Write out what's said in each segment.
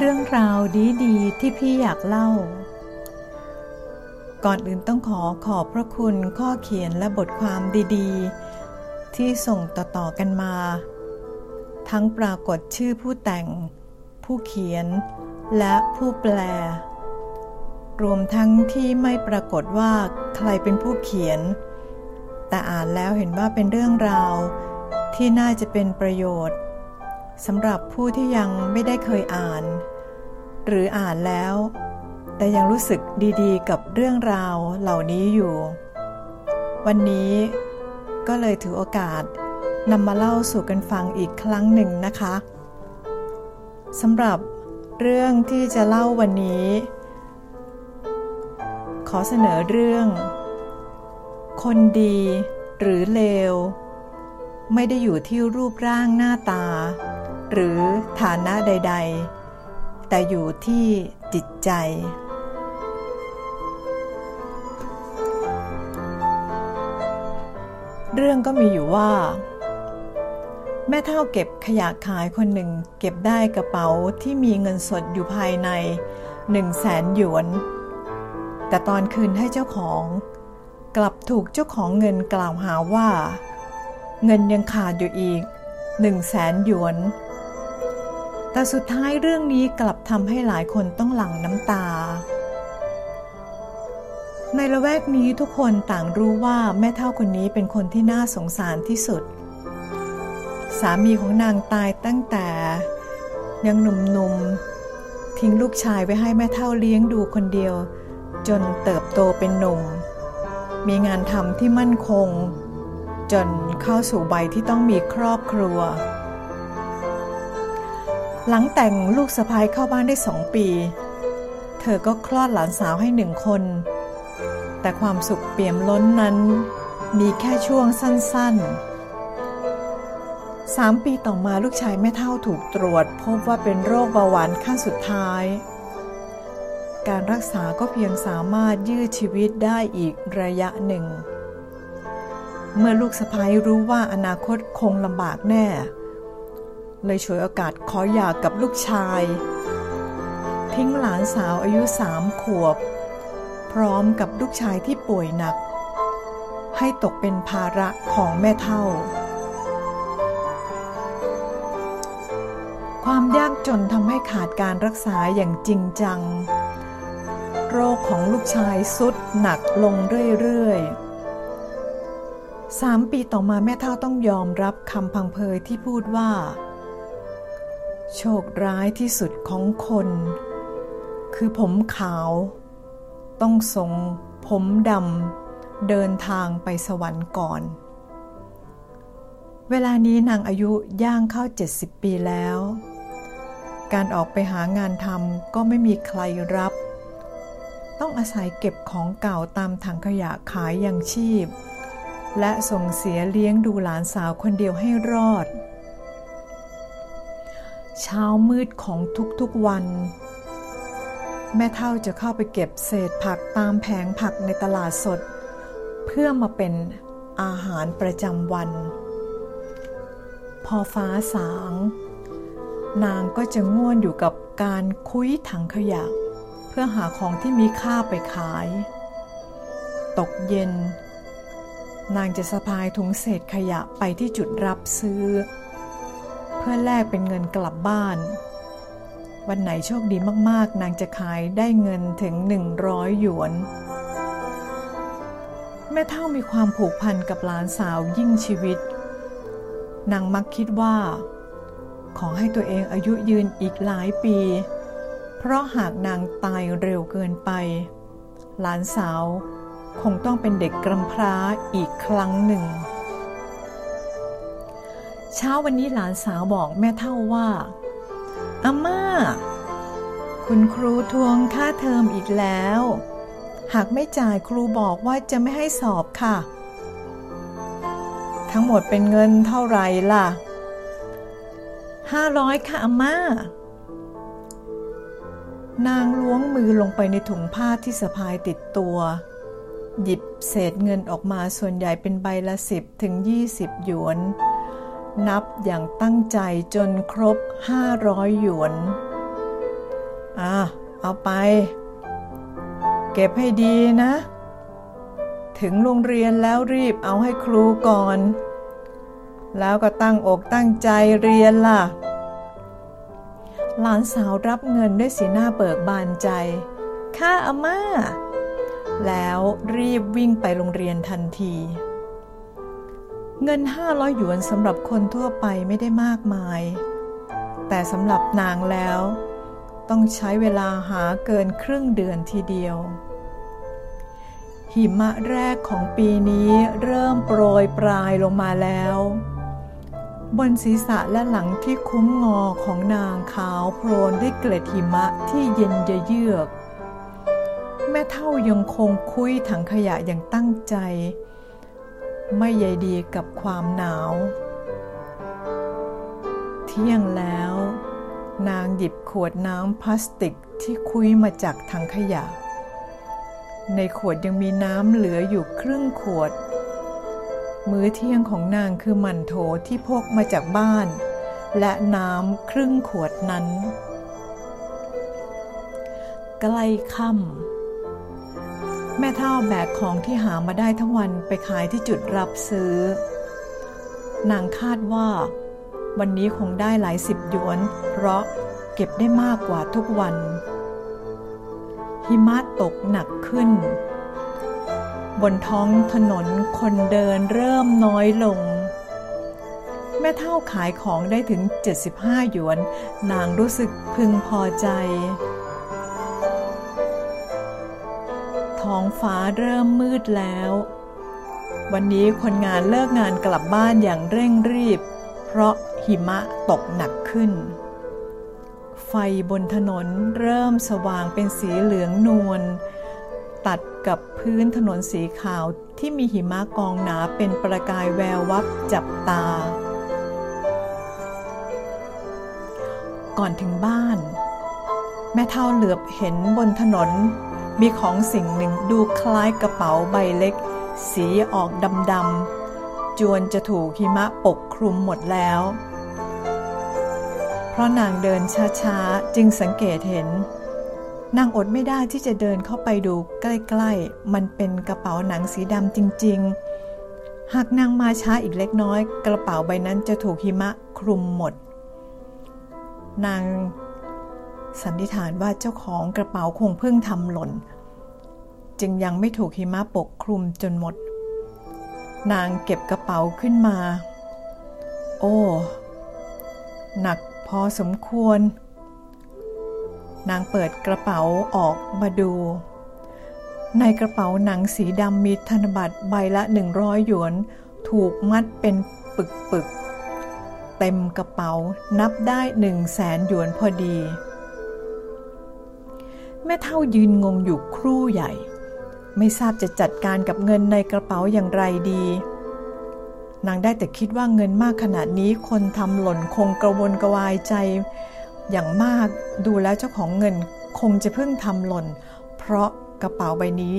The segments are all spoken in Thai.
เรื่องราวดีๆ ที่พี่อยากเล่า ก่อนอื่นต้องขอขอบพระคุณข้อเขียนและบทความดีๆ ที่ส่งต่อๆกันมา ทั้งปรากฏชื่อผู้แต่ง ผู้เขียน และผู้แปล รวมทั้งที่ไม่ปรากฏว่าใครเป็นผู้เขียน แต่อ่านแล้วเห็นว่าเป็นเรื่องราวที่น่าจะเป็นประโยชน์ สำหรับผู้ที่ยังไม่ได้เคยอ่าน หรืออ่านแล้ว แต่ยังรู้สึกดีๆ กับเรื่องราวเหล่านี้อยู่ วันนี้ก็เลยถือโอกาสนำมาเล่าสู่กันฟังอีกครั้งหนึ่งนะคะสำหรับเรื่องที่จะเล่าวันนี้ ขอเสนอเรื่อง คนดีหรือเลว ไม่ได้อยู่ที่รูปร่างหน้าตา หรือฐานะใด ๆ แต่อยู่ที่จิตใจ เรื่องก็มีอยู่ว่า แม่เท่าเก็บขยะขายคนหนึ่งเก็บได้กระเป๋าที่มีเงินสดอยู่ภายในหนึ่งแสนหยวน แต่ตอนคืนให้เจ้าของ กลับถูกเจ้าของเงินกล่าวหาว่า เงินยังขาดอยู่อีกหนึ่งแสนหยวน แต่สุดท้ายเรื่องนี้กลับทำให้หลายคนต้องหลั่งน้ำตา ในละแวกนี้ทุกคนต่างรู้ว่าแม่เท่าคนนี้เป็นคนที่น่าสงสารที่สุด สามีของนางตายตั้งแต่ยังหนุ่มๆ ทิ้งลูกชายไว้ให้แม่เท่าเลี้ยงดูคนเดียว จนเติบโตเป็นหนุ่ม มีงานทำที่มั่นคง จนเข้าสู่ใบที่ต้องมีครอบครัว หลังแต่งลูกสะพ้ายเข้าบ้านได้สองปี เธอก็คลอดหลานสาวให้หนึ่งคน แต่ความสุขเปี่ยมล้นนั้นมีแค่ช่วงสั้นๆสามปีต่อมาลูกชายแม่เท่าถูกตรวจ พบว่าเป็นโรคเบาหวานขั้นสุดท้าย การรักษาก็เพียงสามารถยืดชีวิตได้อีกระยะหนึ่ง เมื่อลูกสะพ้ายรู้ว่าอนาคตคงลำบากแน่ เลยฉวยโอกาสขอหย่ากับลูกชาย ทิ้งหลานสาวอายุสามขวบ พร้อมกับลูกชายที่ป่วยหนัก ให้ตกเป็นภาระของแม่เท่า ความยากจนทำให้ขาดการรักษาอย่างจริงจัง โรคของลูกชายสุดหนักลงเรื่อยๆสามปีต่อมาแม่เท่าต้องยอมรับคำพังเพยที่พูดว่า โชคร้ายที่สุดของคน คือผมขาว ต้องทรงผมดำเดินทางไปสวรรค์ก่อน เวลานี้นางอายุย่างเข้า 70 ปีแล้ว การออกไปหางานทำก็ไม่มีใครรับ ต้องอาศัยเก็บของเก่าตามถังขยะขายอย่างชีพ และส่งเสียเลี้ยงดูหลานสาวคนเดียวให้รอดเเช้ามืดของทุกๆวัน แม่เท่าจะเข้าไปเก็บเศษผักตามแผงผักในตลาดสด เพื่อมาเป็นอาหารประจำวัน พอฟ้าสาง นางก็จะง่วนอยู่กับการคุยถังขยะ เพื่อหาของที่มีค่าไปขาย ตกเย็น นางจะสะพายถุงเศษขยะไปที่จุดรับซื้อ พื่อแลกเป็นเงินกลับบ้าน วันไหนโชคดีมากๆ นางจะขายได้เงินถึง 100 หยวน แม่เท่ามีความผูกพันกับหลานสาวยิ่งชีวิต นางมักคิดว่า ขอให้ตัวเองอายุยืนอีกหลายปี เพราะหากนางตายเร็วเกินไป หลานสาวคงต้องเป็นเด็กกำพร้าอีกครั้งหนึ่ง เช้าวันนี้หลานสาวบอกแม่เท่าว่าอาม่า คุณครูทวงค่าเทอมอีกแล้ว หากไม่จ่ายครูบอกว่าจะไม่ให้สอบค่ะ ทั้งหมดเป็นเงินเท่าไหร่ล่ะห้าร้อยค่ะอาม่านางล้วงมือลงไปในถุงผ้าที่สะพายติดตัว หยิบเศษเงินออกมาส่วนใหญ่เป็นใบละสิบถึงยี่สิบหยวน นับอย่างตั้งใจจนครบห้าร้อยหยวน อ่าเอาไป เก็บให้ดีนะ ถึงโรงเรียนแล้วรีบเอาให้ครูก่อน แล้วก็ตั้งอกตั้งใจเรียนล่ะ หลานสาวรับเงินด้วยสีหน้าเบิกบานใจ ค่าอาม่า แล้วรีบวิ่งไปโรงเรียนทันที เงินห้าร้อยหยวนสำหรับคนทั่วไปไม่ได้มากมาย แต่สำหรับนางแล้ว ต้องใช้เวลาหาเกินครึ่งเดือนทีเดียว หิมะแรกของปีนี้เริ่มโปรยปลายลงมาแล้ว บนศีรษะและหลังที่คุ้มงอของนางขาวโพลนด้วยเกล็ดหิมะที่เย็นเยือก แม่เท่ายังคงคุยถังขยะอย่างตั้งใจ ไม่ใยดีกับความหนาว เที่ยงแล้ว นางหยิบขวดน้ำพลาสติกที่คุยมาจากถังขยะ ในขวดยังมีน้ำเหลืออยู่ครึ่งขวด มื้อเที่ยงของนางคือมันโถที่พกมาจากบ้าน และน้ำครึ่งขวดนั้น ใกล้ค่ำ แม่เท่าแบกของที่หามาได้ทั้งวันไปขายที่จุดรับซื้อ นางคาดว่า วันนี้คงได้หลายสิบหยวน เพราะเก็บได้มากกว่าทุกวัน หิมะตกหนักขึ้น บนท้องถนนคนเดินเริ่มน้อยลง แม่เท่าขายของได้ถึง 75 หยวน นางรู้สึกพึงพอใจ ฟ้าเริ่มมืดแล้ว วันนี้คนงานเลิกงานกลับบ้านอย่างเร่งรีบ เพราะหิมะตกหนักขึ้น ไฟบนถนนเริ่มสว่างเป็นสีเหลืองนวล ตัดกับพื้นถนนสีขาวที่มีหิมะกองหนาเป็นประกายแวววับจับตา ก่อนถึงบ้าน แม่เท่าเหลือบเห็นบนถนน มีของสิ่งหนึ่งดูคล้ายกระเป๋าใบเล็ก สีออกดำๆจวนจะถูกหิมะปกคลุมหมดแล้ว เพราะนางเดินช้าๆ จึงสังเกตเห็น นางอดไม่ได้ที่จะเดินเข้าไปดูใกล้ๆ มันเป็นกระเป๋าหนังสีดำจริง ๆ หากนางมาช้าอีกเล็กน้อย กระเป๋าใบนั้นจะถูกหิมะคลุมหมด นาง สันนิษฐานว่าเจ้าของกระเป๋าคงเพิ่งทำหล่น จึงยังไม่ถูกหิมะปกคลุมจนหมด นางเก็บกระเป๋าขึ้นมา โอ้ หนักพอสมควร นางเปิดกระเป๋าออกมาดู ในกระเป๋าหนังสีดำมีธนบัตรใบละหนึ่งร้อยหยวน ถูกมัดเป็นปึกๆเต็มกระเป๋านับได้หนึ่งแสนหยวนพอดี แม่เท่ายืนงงอยู่ครู่ใหญ่ ไม่ทราบจะจัดการกับเงินในกระเป๋าอย่างไรดี นางได้แต่คิดว่าเงินมากขนาดนี้คนทำหล่นคงกระวนกระวายใจ อย่างมากดูแล้วเจ้าของเงินคงจะเพิ่งทำหล่น เพราะกระเป๋าใบนี้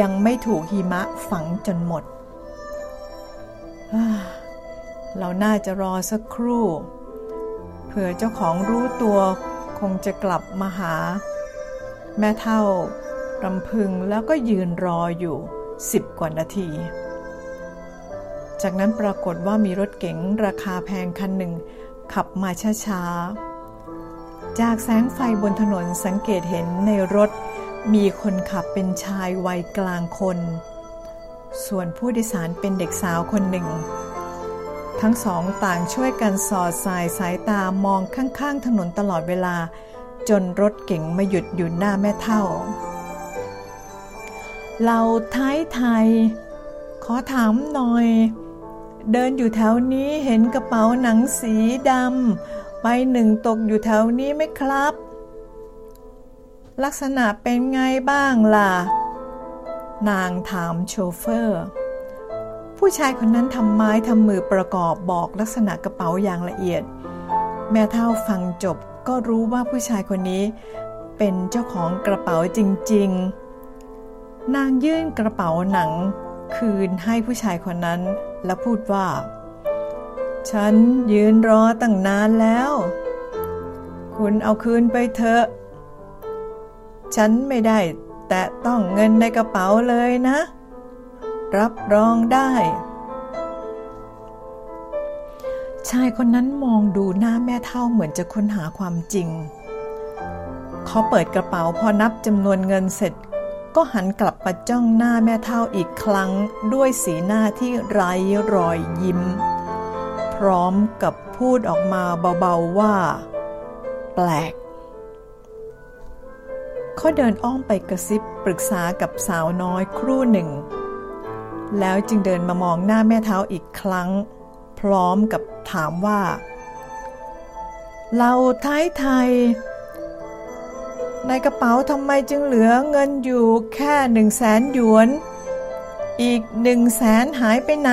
ยังไม่ถูกหิมะฝังจนหมด เราน่าจะรอสักครู่ เผื่อเจ้าของรู้ตัวคงจะกลับมาหา แม่เท่ารำพึงแล้วก็ยืนรออยู่สิบกว่านาที จากนั้นปรากฏว่ามีรถเก๋งราคาแพงคันหนึ่ง ขับมาช้าๆ จากแสงไฟบนถนนสังเกตเห็นในรถมีคนขับเป็นชายวัยกลางคน ส่วนผู้โดยสารเป็นเด็กสาวคนหนึ่ง ทั้งสองต่างช่วยกันสอดสายสายตามองข้างๆ ถนนตลอดเวลา จนรถเก๋งมาหยุดอยู่หน้าแม่เท่า เราไทยไทย ขอถามหน่อย เดินอยู่แถวนี้เห็นกระเป๋าหนังสีดำใบหนึ่งตกอยู่แถวนี้ไหมครับ ลักษณะเป็นไงบ้างล่ะ นางถามโชเฟอร์ผู้ชายคนนั้นทำไม้ทำมือประกอบบอกลักษณะกระเป๋าอย่างละเอียด แม่เท่าฟังจบ ก็รู้ว่าผู้ชายคนนี้เป็นเจ้าของกระเป๋าจริง ๆ นางยื่นกระเป๋าหนังคืนให้ผู้ชายคนนั้นแล้วพูดว่า ฉันยืนรอตั้งนานแล้ว คุณเอาคืนไปเถอะ ฉันไม่ได้แต่ต้องเงินในกระเป๋าเลยนะ รับรองได้ ชายคนนั้นมองดูหน้าแม่เท่าเหมือนจะค้นหาความจริง เขาเปิดกระเป๋าพอนับจำนวนเงินเสร็จ ก็หันกลับมาจ้องหน้าแม่เท่าอีกครั้ง ด้วยสีหน้าที่ไร้รอยยิ้ม พร้อมกับพูดออกมาเบาๆว่า แปลกเขาเดินอ้อมไปกระซิบปรึกษากับสาวน้อยครู่หนึ่ง แล้วจึงเดินมามองหน้าแม่เท้าอีกครั้ง พร้อมกับ ถามว่า เราไทยไทย ในกระเป๋าทำไมจึงเหลือเงินอยู่แค่หนึ่งแสนหยวน อีกหนึ่งแสนหายไปไหน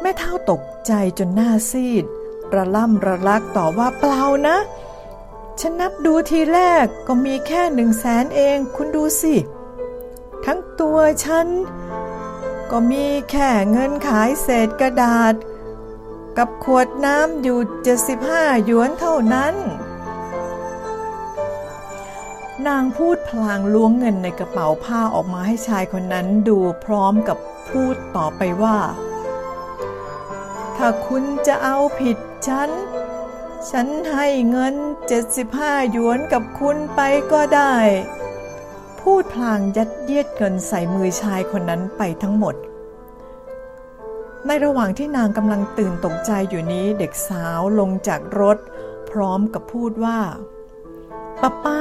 แม่เท่าตกใจจนหน้าซีด ระล่ำระลักต่อว่าเปล่านะฉันนับดูทีแรกก็มีแค่หนึ่งแสนเองคุณดูสิ ทั้งตัวฉัน ก็มีแค่เงินขายเศษกระดาษ กับขวดน้ำอยู่ 75 หยวนเท่านั้น นางพูดพลางล้วงเงินในกระเป๋าผ้าออกมาให้ชายคนนั้นดูพร้อมกับพูดต่อไปว่า ถ้าคุณจะเอาผิดฉัน ฉันให้เงิน 75 หยวนกับคุณไปก็ได้ พูดพลางยัดเยียดเงินใส่มือชายคนนั้นไปทั้งหมด ในระหว่างที่นางกำลังตื่นตกใจอยู่นี้เด็กสาวลงจากรถ พร้อมกับพูดว่าป้าป้า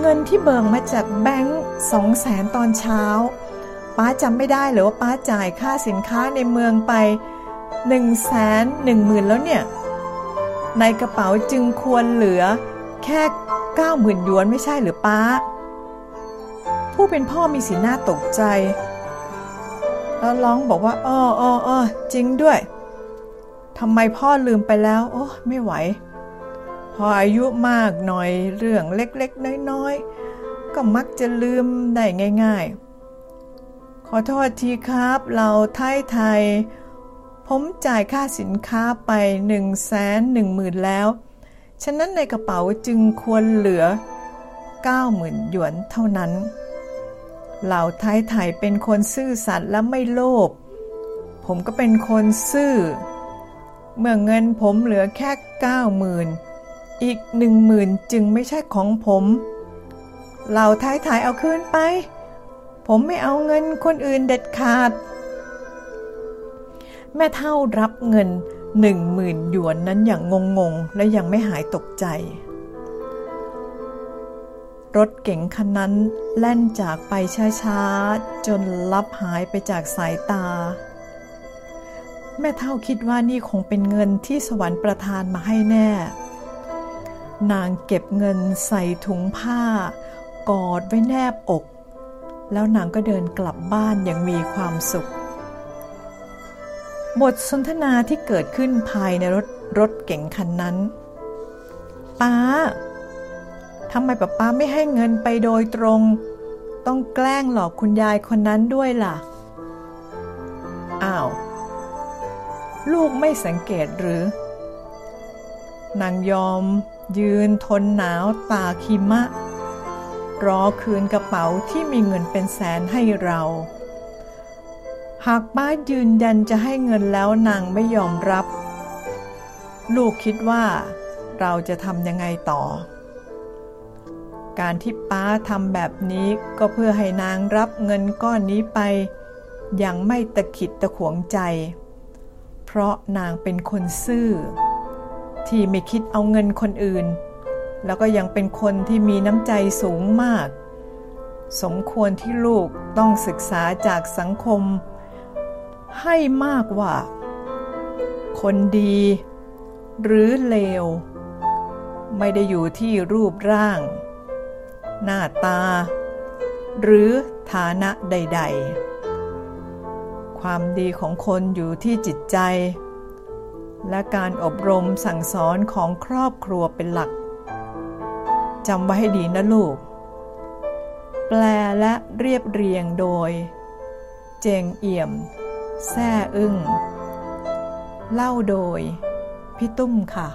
เงินที่เบิกมาจากแบงค์สองแสนตอนเช้า ป้าจำไม่ได้หรือว่าป้าจ่ายค่าสินค้าในเมืองไปหนึ่งแสนหนึ่งหมื่นแล้วเนี่ย ในกระเป๋าจึงควรเหลือแค่เก้าหมื่นหยวนไม่ใช่หรือป้า ผู้เป็นพ่อมีสีหน้าตกใจ แล้วร้องบอกว่าอ้ออ้ออ้อจริงด้วยทำไมพ่อลืมไปแล้ว โอ้ไม่ไหว พออายุมากหน่อยเรื่องเล็กๆ น้อยๆ ก็มักจะลืมได้ง่าย ๆ ขอโทษทีครับ เราไทยไทย ผมจ่ายค่าสินค้าไป1นึ่งแสนหนึ่งหมื่นแล้ว ฉะนั้นในกระเป๋าจึงควรเหลือ 90,000หยวนเท่านั้น เหล่าไทยไทยเป็นคนซื่อสัตย์และไม่โลภ ผมก็เป็นคนซื่อ เมื่อเงินผมเหลือแค่90,000อีกหนึ่งหมื่นจึงไม่ใช่ของผม เหล่าไทยไทยเอาคืนไป ผมไม่เอาเงินคนอื่นเด็ดขาด แม่เท่ารับเงินหนึ่งหมื่นหยวนนั้นอย่างงงๆ และยังไม่หายตกใจ รถเก๋งคันนั้นแล่นจากไปช้าๆ จนลับหายไปจากสายตา แม่เท่าคิดว่านี่คงเป็นเงินที่สวรรค์ประทานมาให้แน่ นางเก็บเงินใส่ถุงผ้า กอดไว้แนบอก แล้วนางก็เดินกลับบ้านอย่างมีความสุข บทสนทนาที่เกิดขึ้นภายในรถรถเก๋งคันนั้น ป้า ทำไมป้าป้าไม่ให้เงินไปโดยตรง ต้องแกล้งหลอกคุณยายคนนั้นด้วยล่ะ อ้าว ลูกไม่สังเกตหรือนางยอม ยืนทนหนาวตาคิมะ รอคืนกระเป๋าที่มีเงินเป็นแสนให้เรา หากป้ายืนยันจะให้เงินแล้วนางไม่ยอมรับ ลูกคิดว่าเราจะทำยังไงต่อ การที่ป้าทำแบบนี้ก็เพื่อให้นางรับเงินก้อนนี้ไป อย่างไม่ตะขิดตะขวงใจ เพราะนางเป็นคนซื่อ ที่ไม่คิดเอาเงินคนอื่น แล้วก็ยังเป็นคนที่มีน้ำใจสูงมาก สมควรที่ลูกต้องศึกษาจากสังคม ให้มากว่า คนดี หรือเลว ไม่ได้อยู่ที่รูปร่าง หน้าตา หรือฐานะใด ๆ ความดีของคนอยู่ที่จิตใจ และการอบรมสั่งสอนของครอบครัวเป็นหลักจำไว้ให้ดีนะลูก แปลและเรียบเรียงโดย เจงเอี่ยม แซ่อึ้ง เล่าโดย พี่ตุ้มค่ะ